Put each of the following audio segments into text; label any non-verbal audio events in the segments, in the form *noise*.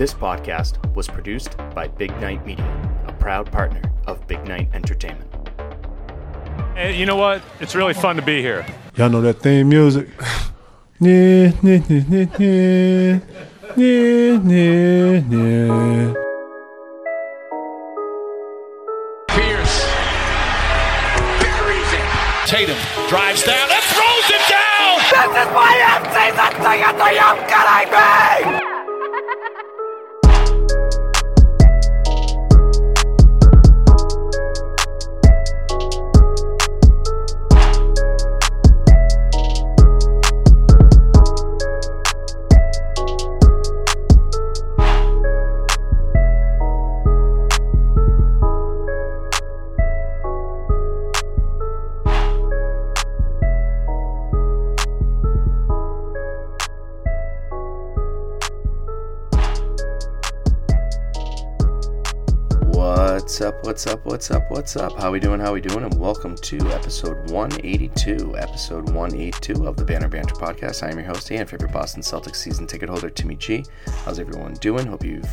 This podcast was produced by Big Night Media, a proud partner of Big Night Entertainment. Hey, you know what? It's really fun to be here. Y'all know that theme music? *laughs* Yeah, yeah, yeah, yeah, yeah, yeah, yeah. Pierce buries it. Tatum drives down and throws it down. This is my MC that thing at the young kidding me! What's What's up? What's up? How we doing? How we doing? And welcome to episode 182, episode 182 of the Banner Banter podcast. I am your host and favorite Boston Celtics season ticket holder, Timmy G. How's everyone doing? Hope you've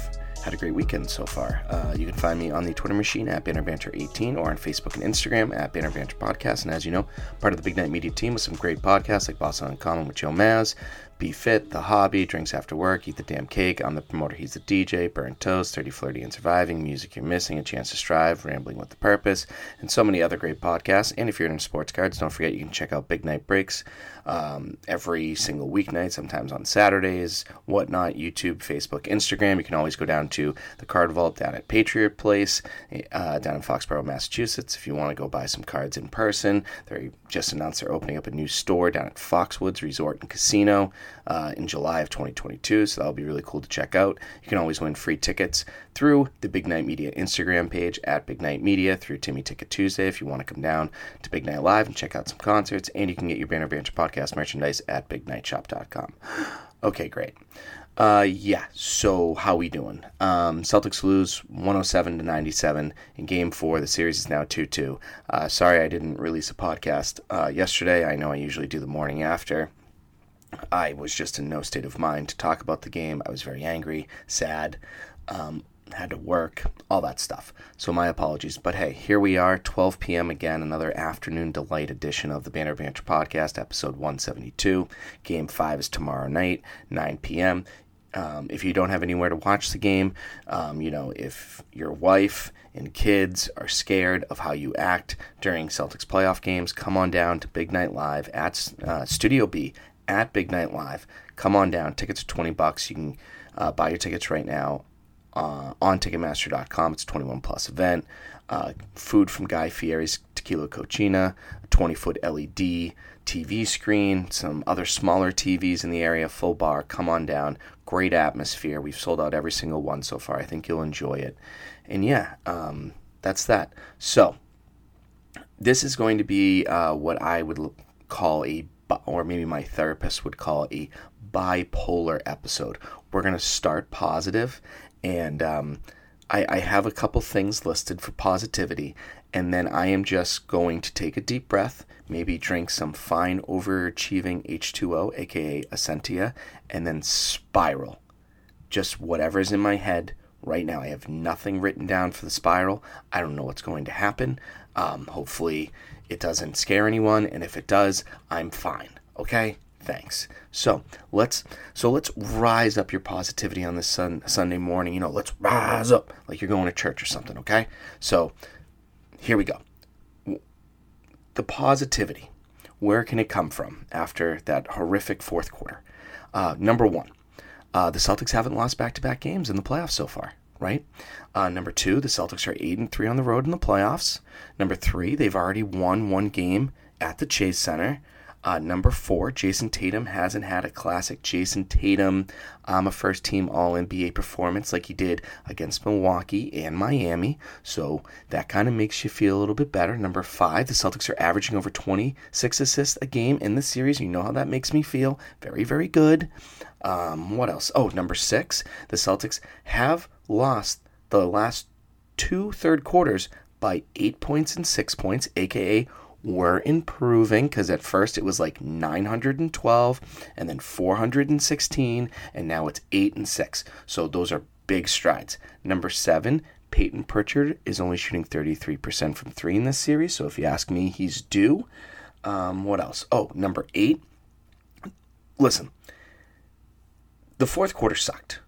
had a great weekend so far. Uh, you can find me on the Twitter machine at Banner Banter 18 or on Facebook and Instagram at Banner Banter Podcast. And as you know, part of the Big Night Media team with some great podcasts like Boston Uncommon with Joe Maz, be Fit, The Hobby, Drinks After Work, Eat the Damn Cake, I'm the promoter, he's the DJ, Burnt Toast, 30 Flirty and Surviving, Music You're Missing, A Chance to Strive, Rambling with the Purpose, and so many other great podcasts. And if you're into sports cards, don't forget you can check out Big Night Breaks um, every single weeknight, sometimes on Saturdays, whatnot, YouTube, Facebook, Instagram. You can always go down to the Card Vault down at Patriot Place, uh, down in Foxborough, Massachusetts, if you want to go buy some cards in person. They just announced they're opening up a new store down at Foxwoods Resort and Casino uh, in July of 2022, so that'll be really cool to check out. You can always win free tickets through the Big Night Media Instagram page at Big Night Media through Timmy Ticket Tuesday if you want to come down to Big Night Live and check out some concerts, and you can get your Banner Banter podcast merchandise at BigNightShop.com. *gasps* Okay, great. Uh, yeah. So how we doing? Um, Celtics lose 107 to 97 in Game Four. The series is now 2-2. Uh, sorry, I didn't release a podcast uh, yesterday. I know I usually do the morning after. I was just in no state of mind to talk about the game. I was very angry, sad, um, had to work, all that stuff. So my apologies. But hey, here we are, 12 p.m. again, another afternoon delight edition of the Banner Banter Podcast, episode 172. Game 5 is tomorrow night, 9 p.m. Um, if you don't have anywhere to watch the game, um, you know, if your wife and kids are scared of how you act during Celtics playoff games, come on down to Big Night Live at uh, Studio B at Big Night Live. Come on down. Tickets are 20 bucks. You can uh, buy your tickets right now uh, on Ticketmaster.com. It's a 21 plus event. Uh, food from Guy Fieri's Tequila Cocina, a 20 foot LED TV screen, some other smaller TVs in the area, full bar. Come on down. Great atmosphere. We've sold out every single one so far. I think you'll enjoy it. And yeah, um, that's that. So, this is going to be uh, what I would call a or maybe my therapist would call it a bipolar episode. We're going to start positive, and um, I, I have a couple things listed for positivity, and then I am just going to take a deep breath, maybe drink some fine overachieving H2O, aka Essentia, and then spiral. Just whatever's in my head right now. I have nothing written down for the spiral. I don't know what's going to happen. Um, hopefully, it doesn't scare anyone, and if it does, I'm fine. Okay? Thanks. So let's so let's rise up your positivity on this sun, Sunday morning. You know, let's rise up like you're going to church or something. Okay? So here we go. The positivity. Where can it come from after that horrific fourth quarter? Uh, number one, uh, the Celtics haven't lost back-to-back games in the playoffs so far right? Uh, number two, the Celtics are eight and three on the road in the playoffs. Number three, they've already won one game at the Chase Center. Uh, number four, Jayson Tatum hasn't had a classic Jayson Tatum, um, a first team All NBA performance like he did against Milwaukee and Miami. So that kind of makes you feel a little bit better. Number five, the Celtics are averaging over 26 assists a game in the series. You know how that makes me feel. Very, very good. Um, what else? Oh, number six, the Celtics have lost the last two third quarters by eight points and six points, aka we're improving because at first it was like 912 and then 416 and now it's 8 and 6 so those are big strides. Number seven, Payton Pritchard is only shooting 33% from three in this series. So if you ask me, he's due. Um, what else? Oh, number eight. Listen, the fourth quarter sucked.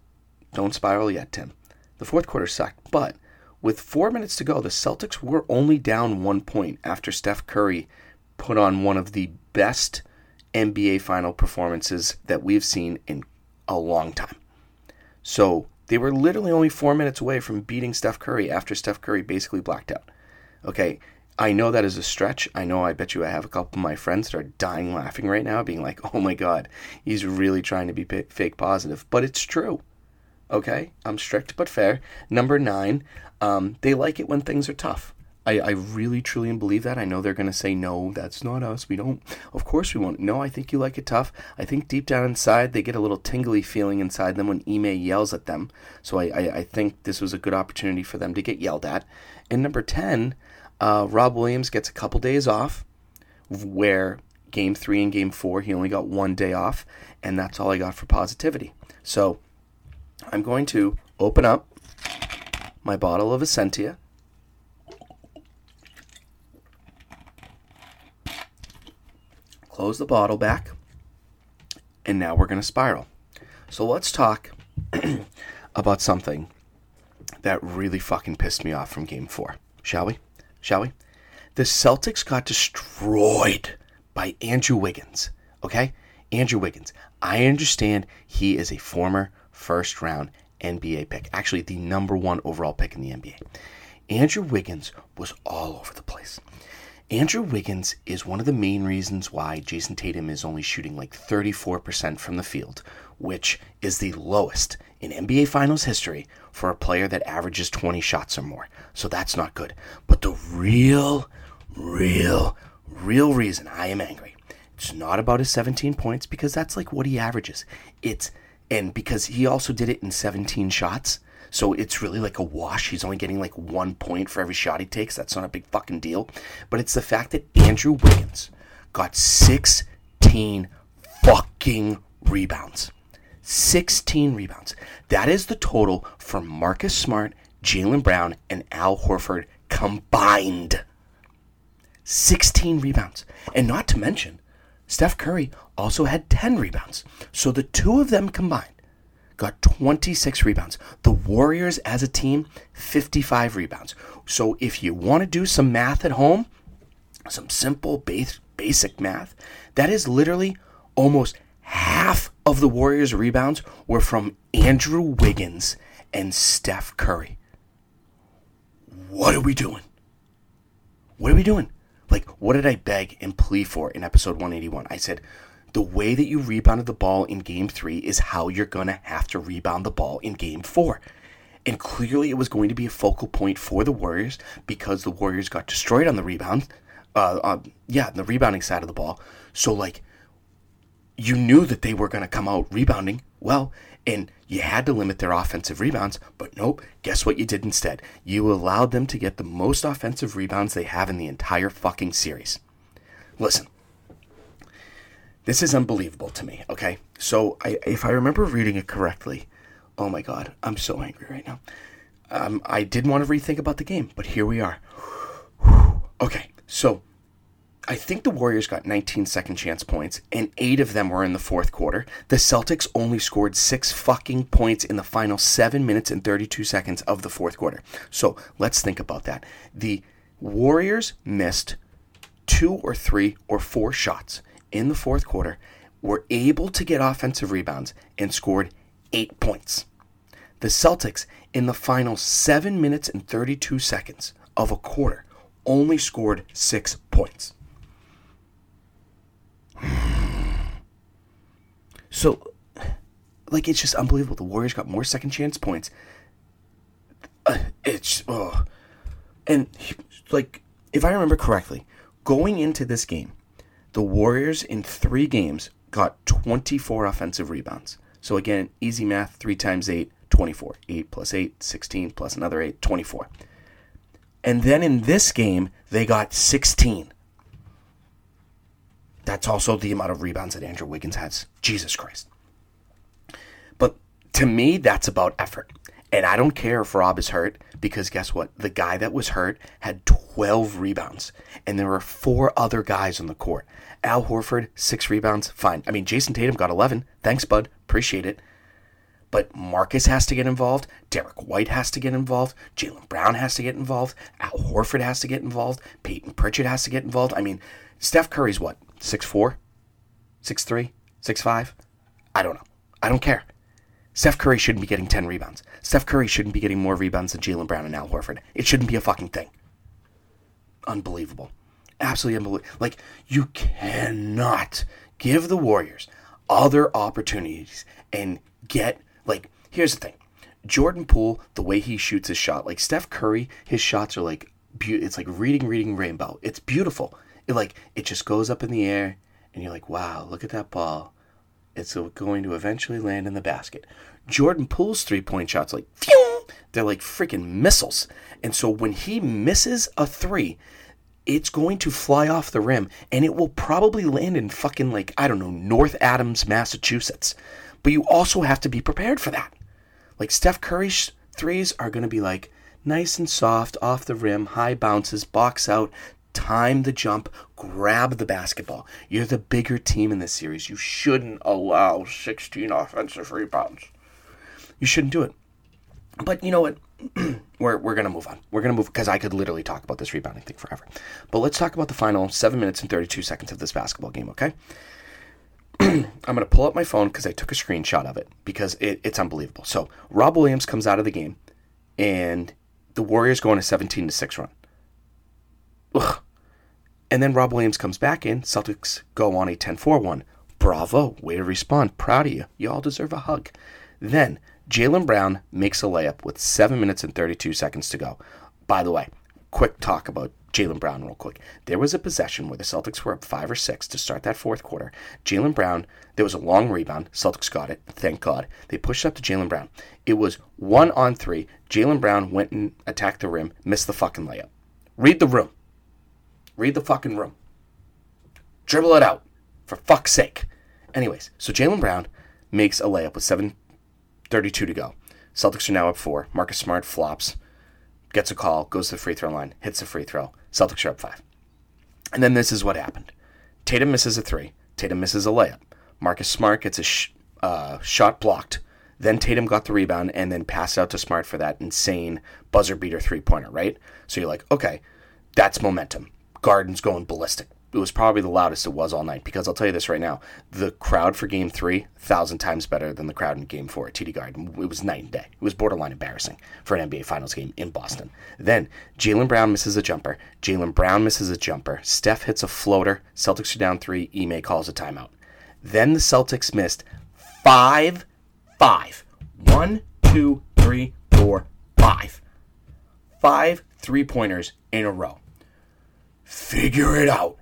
Don't spiral yet, Tim. The fourth quarter sucked, but with four minutes to go, the Celtics were only down one point after Steph Curry put on one of the best NBA final performances that we've seen in a long time. So they were literally only four minutes away from beating Steph Curry after Steph Curry basically blacked out. Okay, I know that is a stretch. I know I bet you I have a couple of my friends that are dying laughing right now, being like, oh my God, he's really trying to be fake positive. But it's true. Okay, I'm strict but fair. Number nine, um, they like it when things are tough. I, I really truly believe that. I know they're going to say, no, that's not us. We don't. Of course we won't. No, I think you like it tough. I think deep down inside, they get a little tingly feeling inside them when Ime yells at them. So I, I, I think this was a good opportunity for them to get yelled at. And number 10, uh, Rob Williams gets a couple days off where game three and game four, he only got one day off. And that's all I got for positivity. So I'm going to open up my bottle of Essentia. Close the bottle back. And now we're going to spiral. So let's talk *clears throat* about something that really fucking pissed me off from game four. Shall we? Shall we? The Celtics got destroyed by Andrew Wiggins. Okay? Andrew Wiggins. I understand he is a former first round NBA pick, actually, the number one overall pick in the NBA. Andrew Wiggins was all over the place. Andrew Wiggins is one of the main reasons why Jayson Tatum is only shooting like 34% from the field, which is the lowest in NBA Finals history for a player that averages 20 shots or more. So that's not good. But the real, real, real reason I am angry, it's not about his 17 points because that's like what he averages. It's and because he also did it in 17 shots. So it's really like a wash. He's only getting like one point for every shot he takes. That's not a big fucking deal. But it's the fact that Andrew Wiggins got 16 fucking rebounds. 16 rebounds. That is the total for Marcus Smart, Jaylen Brown, and Al Horford combined. 16 rebounds. And not to mention, Steph Curry also had 10 rebounds. So the two of them combined got 26 rebounds. The Warriors as a team, 55 rebounds. So if you want to do some math at home, some simple base, basic math, that is literally almost half of the Warriors' rebounds were from Andrew Wiggins and Steph Curry. What are we doing? What are we doing? Like, what did I beg and plea for in episode 181? I said, the way that you rebounded the ball in game three is how you're going to have to rebound the ball in game four. And clearly, it was going to be a focal point for the Warriors because the Warriors got destroyed on the rebound. Uh, uh, yeah, the rebounding side of the ball. So, like, you knew that they were going to come out rebounding well, and you had to limit their offensive rebounds. But nope, guess what you did instead? You allowed them to get the most offensive rebounds they have in the entire fucking series. Listen, this is unbelievable to me, okay? So, I, if I remember reading it correctly, oh my god, I'm so angry right now. Um, I didn't want to rethink about the game, but here we are. *sighs* okay, so I think the Warriors got 19 second chance points, and eight of them were in the fourth quarter. The Celtics only scored six fucking points in the final seven minutes and 32 seconds of the fourth quarter. So let's think about that. The Warriors missed two or three or four shots in the fourth quarter, were able to get offensive rebounds, and scored eight points. The Celtics, in the final seven minutes and 32 seconds of a quarter, only scored six points. So, like, it's just unbelievable. The Warriors got more second chance points. Uh, it's, oh. And, like, if I remember correctly, going into this game, the Warriors in three games got 24 offensive rebounds. So, again, easy math 3 times 8, 24. 8 plus 8, 16 plus another 8, 24. And then in this game, they got 16. That's also the amount of rebounds that Andrew Wiggins has. Jesus Christ. But to me, that's about effort. And I don't care if Rob is hurt because guess what? The guy that was hurt had 12 rebounds, and there were four other guys on the court. Al Horford, six rebounds, fine. I mean, Jayson Tatum got 11. Thanks, bud. Appreciate it. But Marcus has to get involved. Derrick White has to get involved. Jaylen Brown has to get involved. Al Horford has to get involved. Payton Pritchard has to get involved. I mean, Steph Curry's what? 6'4? 6'3? 6'5? I don't know. I don't care. Steph Curry shouldn't be getting 10 rebounds. Steph Curry shouldn't be getting more rebounds than Jaylen Brown and Al Horford. It shouldn't be a fucking thing. Unbelievable. Absolutely unbelievable. Like, you cannot give the Warriors other opportunities and get, like, here's the thing. Jordan Poole, the way he shoots his shot, like Steph Curry, his shots are like, it's like reading, reading rainbow. It's beautiful. It like, it just goes up in the air and you're like, wow, look at that ball. It's going to eventually land in the basket. Jordan Poole's three point shots, like, phew, they're like freaking missiles. And so when he misses a three, it's going to fly off the rim and it will probably land in fucking, like, I don't know, North Adams, Massachusetts. But you also have to be prepared for that. Like, Steph Curry's threes are going to be like nice and soft, off the rim, high bounces, box out, time the jump, grab the basketball. You're the bigger team in this series. You shouldn't allow 16 offensive rebounds. You shouldn't do it. But you know what? *clears throat* we're we're gonna move on. We're gonna move because I could literally talk about this rebounding thing forever. But let's talk about the final seven minutes and thirty two seconds of this basketball game. Okay. *clears throat* I'm gonna pull up my phone because I took a screenshot of it because it, it's unbelievable. So Rob Williams comes out of the game, and the Warriors go on a 17 to six run. Ugh. And then Rob Williams comes back in. Celtics go on a 10 4 1. Bravo. Way to respond. Proud of you. You all deserve a hug. Then Jaylen Brown makes a layup with 7 minutes and 32 seconds to go. By the way, quick talk about Jaylen Brown, real quick. There was a possession where the Celtics were up 5 or 6 to start that fourth quarter. Jaylen Brown, there was a long rebound. Celtics got it. Thank God. They pushed up to Jaylen Brown. It was 1 on 3. Jaylen Brown went and attacked the rim, missed the fucking layup. Read the room. Read the fucking room. Dribble it out. For fuck's sake. Anyways, so Jaylen Brown makes a layup with 7.32 to go. Celtics are now up four. Marcus Smart flops, gets a call, goes to the free throw line, hits the free throw. Celtics are up five. And then this is what happened Tatum misses a three. Tatum misses a layup. Marcus Smart gets a sh- uh, shot blocked. Then Tatum got the rebound and then passed out to Smart for that insane buzzer beater three pointer, right? So you're like, okay, that's momentum. Garden's going ballistic. It was probably the loudest it was all night because I'll tell you this right now: the crowd for Game Three, thousand times better than the crowd in Game Four at TD Garden. It was night and day. It was borderline embarrassing for an NBA Finals game in Boston. Then Jaylen Brown misses a jumper. Jaylen Brown misses a jumper. Steph hits a floater. Celtics are down three. Ime calls a timeout. Then the Celtics missed five, five, one, two, three, four, five, five three pointers in a row. Figure it out.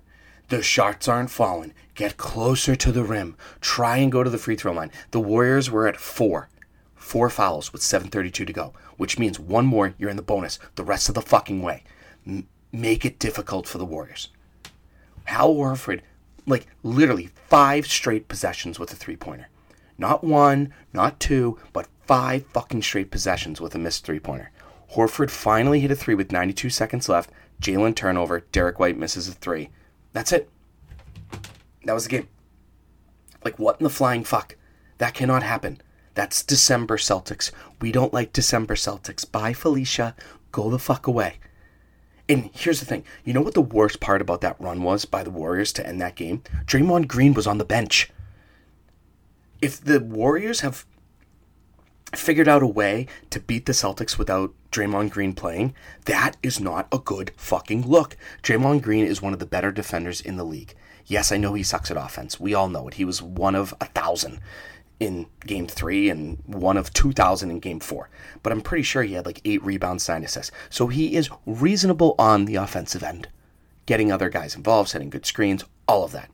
The shots aren't falling. Get closer to the rim. Try and go to the free throw line. The Warriors were at four. Four fouls with 7.32 to go, which means one more, you're in the bonus the rest of the fucking way. M- make it difficult for the Warriors. Hal Warford, like literally five straight possessions with a three pointer. Not one, not two, but five fucking straight possessions with a missed three pointer. Horford finally hit a three with 92 seconds left. Jaylen turnover. Derrick White misses a three. That's it. That was the game. Like, what in the flying fuck? That cannot happen. That's December Celtics. We don't like December Celtics. Bye, Felicia. Go the fuck away. And here's the thing. You know what the worst part about that run was by the Warriors to end that game? Draymond Green was on the bench. If the Warriors have figured out a way to beat the Celtics without Draymond Green playing, that is not a good fucking look. Draymond Green is one of the better defenders in the league. Yes, I know he sucks at offense. We all know it. He was one of a thousand in game three and one of 2,000 in game four. But I'm pretty sure he had like eight rebounds, nine assists. So he is reasonable on the offensive end, getting other guys involved, setting good screens, all of that.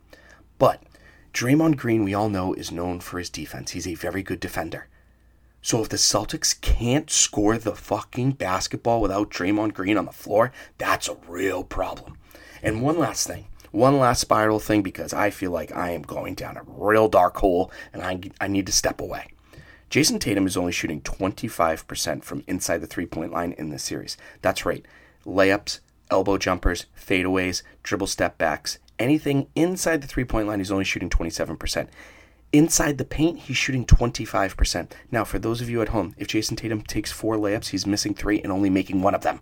But Draymond Green, we all know, is known for his defense. He's a very good defender. So if the Celtics can't score the fucking basketball without Draymond Green on the floor, that's a real problem. And one last thing, one last spiral thing because I feel like I am going down a real dark hole and I, I need to step away. Jayson Tatum is only shooting 25% from inside the three point line in this series. That's right. Layups, elbow jumpers, fadeaways, dribble step backs, anything inside the three point line, he's only shooting 27%. Inside the paint, he's shooting 25%. Now, for those of you at home, if Jayson Tatum takes four layups, he's missing three and only making one of them.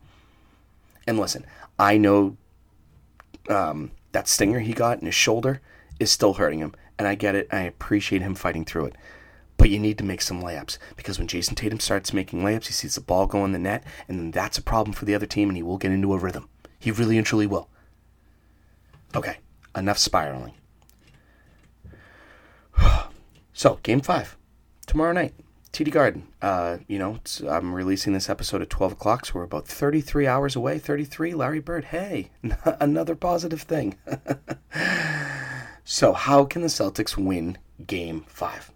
And listen, I know um, that stinger he got in his shoulder is still hurting him, and I get it. I appreciate him fighting through it. But you need to make some layups because when Jayson Tatum starts making layups, he sees the ball go in the net, and then that's a problem for the other team, and he will get into a rhythm. He really and truly will. Okay, enough spiraling. *sighs* So, game five, tomorrow night, TD Garden. Uh, you know, I'm releasing this episode at 12 o'clock, so we're about 33 hours away. 33, Larry Bird. Hey, *laughs* another positive thing. *laughs* so, how can the Celtics win game five?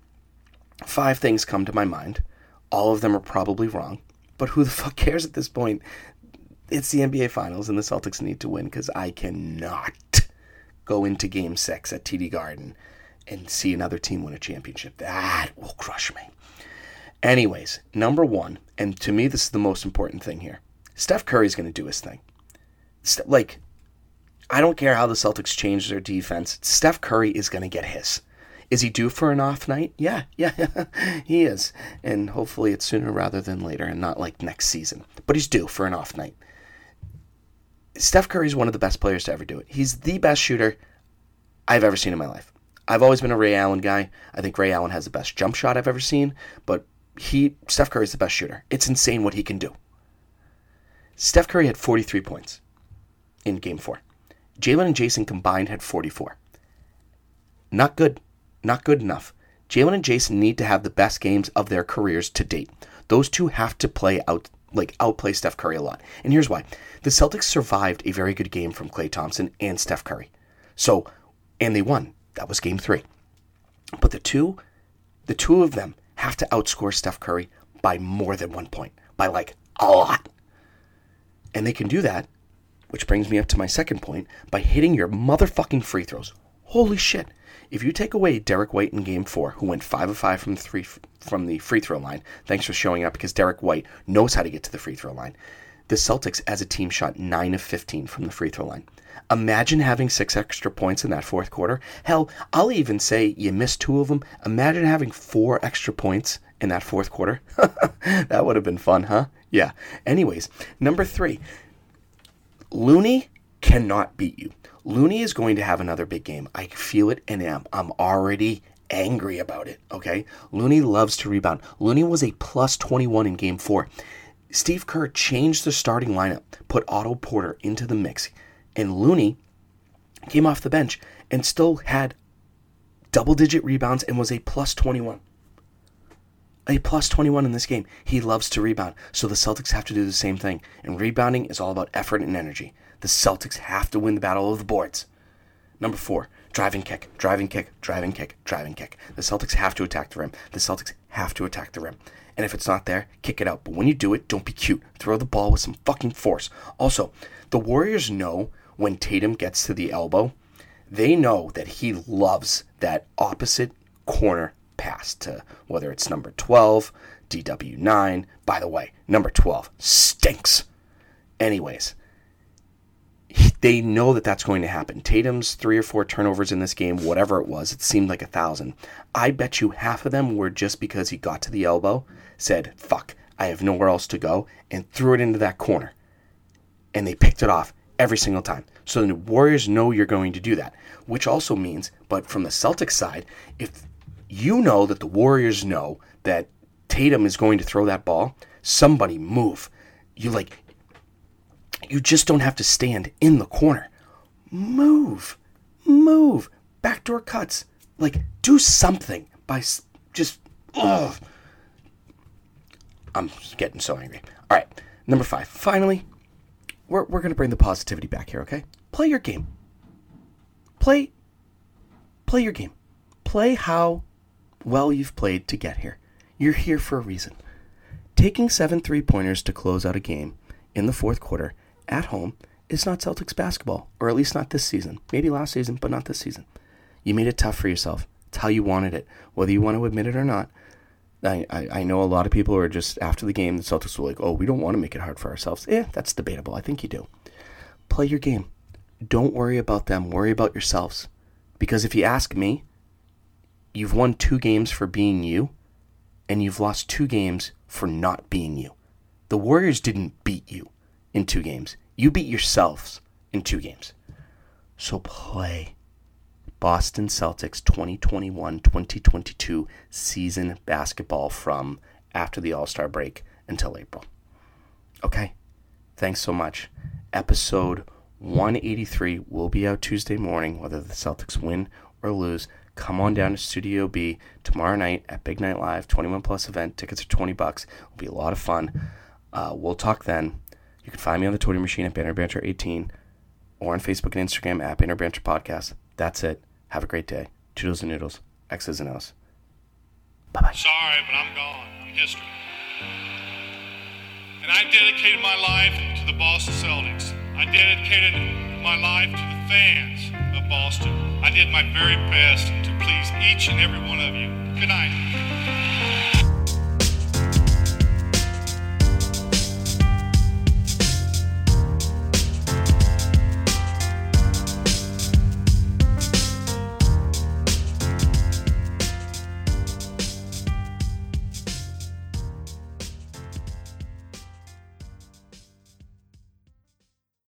Five things come to my mind. All of them are probably wrong, but who the *laughs* fuck cares at this point? It's the NBA Finals, and the Celtics need to win because I cannot go into game six at TD Garden and see another team win a championship. That will crush me. Anyways, number one, and to me, this is the most important thing here Steph Curry's going to do his thing. Like, I don't care how the Celtics change their defense, Steph Curry is going to get his. Is he due for an off night? Yeah, *laughs* yeah, he is. And hopefully it's sooner rather than later and not like next season. But he's due for an off night. Steph Curry is one of the best players to ever do it. He's the best shooter I've ever seen in my life. I've always been a Ray Allen guy. I think Ray Allen has the best jump shot I've ever seen, but he Steph Curry is the best shooter. It's insane what he can do. Steph Curry had 43 points in game 4. Jaylen and Jayson combined had 44. Not good. Not good enough. Jaylen and Jayson need to have the best games of their careers to date. Those two have to play out like outplay Steph Curry a lot. And here's why. The Celtics survived a very good game from Klay Thompson and Steph Curry. So, and they won. That was game three. But the two, the two of them have to outscore Steph Curry by more than one point, by like a lot. And they can do that, which brings me up to my second point, by hitting your motherfucking free throws. Holy shit. If you take away Derrick White in game four, who went five of five from the three from the free throw line, thanks for showing up because Derrick White knows how to get to the free throw line. The Celtics as a team shot nine of fifteen from the free throw line. Imagine having six extra points in that fourth quarter. Hell, I'll even say you missed two of them. Imagine having four extra points in that fourth quarter. *laughs* that would have been fun, huh? Yeah. Anyways, number three Looney cannot beat you. Looney is going to have another big game. I feel it and I'm, I'm already angry about it, okay? Looney loves to rebound. Looney was a plus 21 in game four. Steve Kerr changed the starting lineup, put Otto Porter into the mix and Looney came off the bench and still had double digit rebounds and was a plus 21. A plus 21 in this game. He loves to rebound, so the Celtics have to do the same thing. And rebounding is all about effort and energy. The Celtics have to win the battle of the boards. Number four, driving kick, driving kick, driving kick, driving kick. The Celtics have to attack the rim. The Celtics have to attack the rim. And if it's not there, kick it out. But when you do it, don't be cute. Throw the ball with some fucking force. Also, the Warriors know when Tatum gets to the elbow, they know that he loves that opposite corner pass to whether it's number 12, DW9. By the way, number 12 stinks. Anyways, they know that that's going to happen. Tatum's three or four turnovers in this game, whatever it was, it seemed like a thousand. I bet you half of them were just because he got to the elbow, said, fuck, I have nowhere else to go, and threw it into that corner. And they picked it off every single time. So the Warriors know you're going to do that, which also means, but from the Celtics side, if you know that the Warriors know that Tatum is going to throw that ball, somebody move. You like, you just don't have to stand in the corner. Move, move, backdoor cuts. Like, do something by just. Ugh. I'm getting so angry. All right, number five. Finally, we're, we're going to bring the positivity back here, okay? Play your game. Play play your game. Play how well you've played to get here. You're here for a reason. Taking seven three pointers to close out a game in the fourth quarter at home is not Celtics basketball, or at least not this season. Maybe last season, but not this season. You made it tough for yourself. It's how you wanted it. Whether you want to admit it or not, I, I, I know a lot of people are just after the game, the Celtics were like, oh, we don't want to make it hard for ourselves. Yeah, that's debatable. I think you do. Play your game. Don't worry about them. Worry about yourselves. Because if you ask me, you've won two games for being you, and you've lost two games for not being you. The Warriors didn't beat you in two games. You beat yourselves in two games. So play. Boston Celtics 2021 2022 season basketball from after the All Star break until April. Okay? Thanks so much. Episode 183 will be out Tuesday morning, whether the Celtics win or lose. Come on down to Studio B tomorrow night at Big Night Live, 21 plus event. Tickets are 20 bucks. It'll be a lot of fun. Uh, we'll talk then. You can find me on the Twitter machine at Banner Banter 18 or on Facebook and Instagram at Banner Banter Podcast. That's it. Have a great day. Toodles and noodles. X's and O's. Bye bye. Sorry, but I'm gone. I'm history. And I dedicated my life to the Boston Celtics. I dedicated my life to the fans of Boston. I did my very best to please each and every one of you. Good night.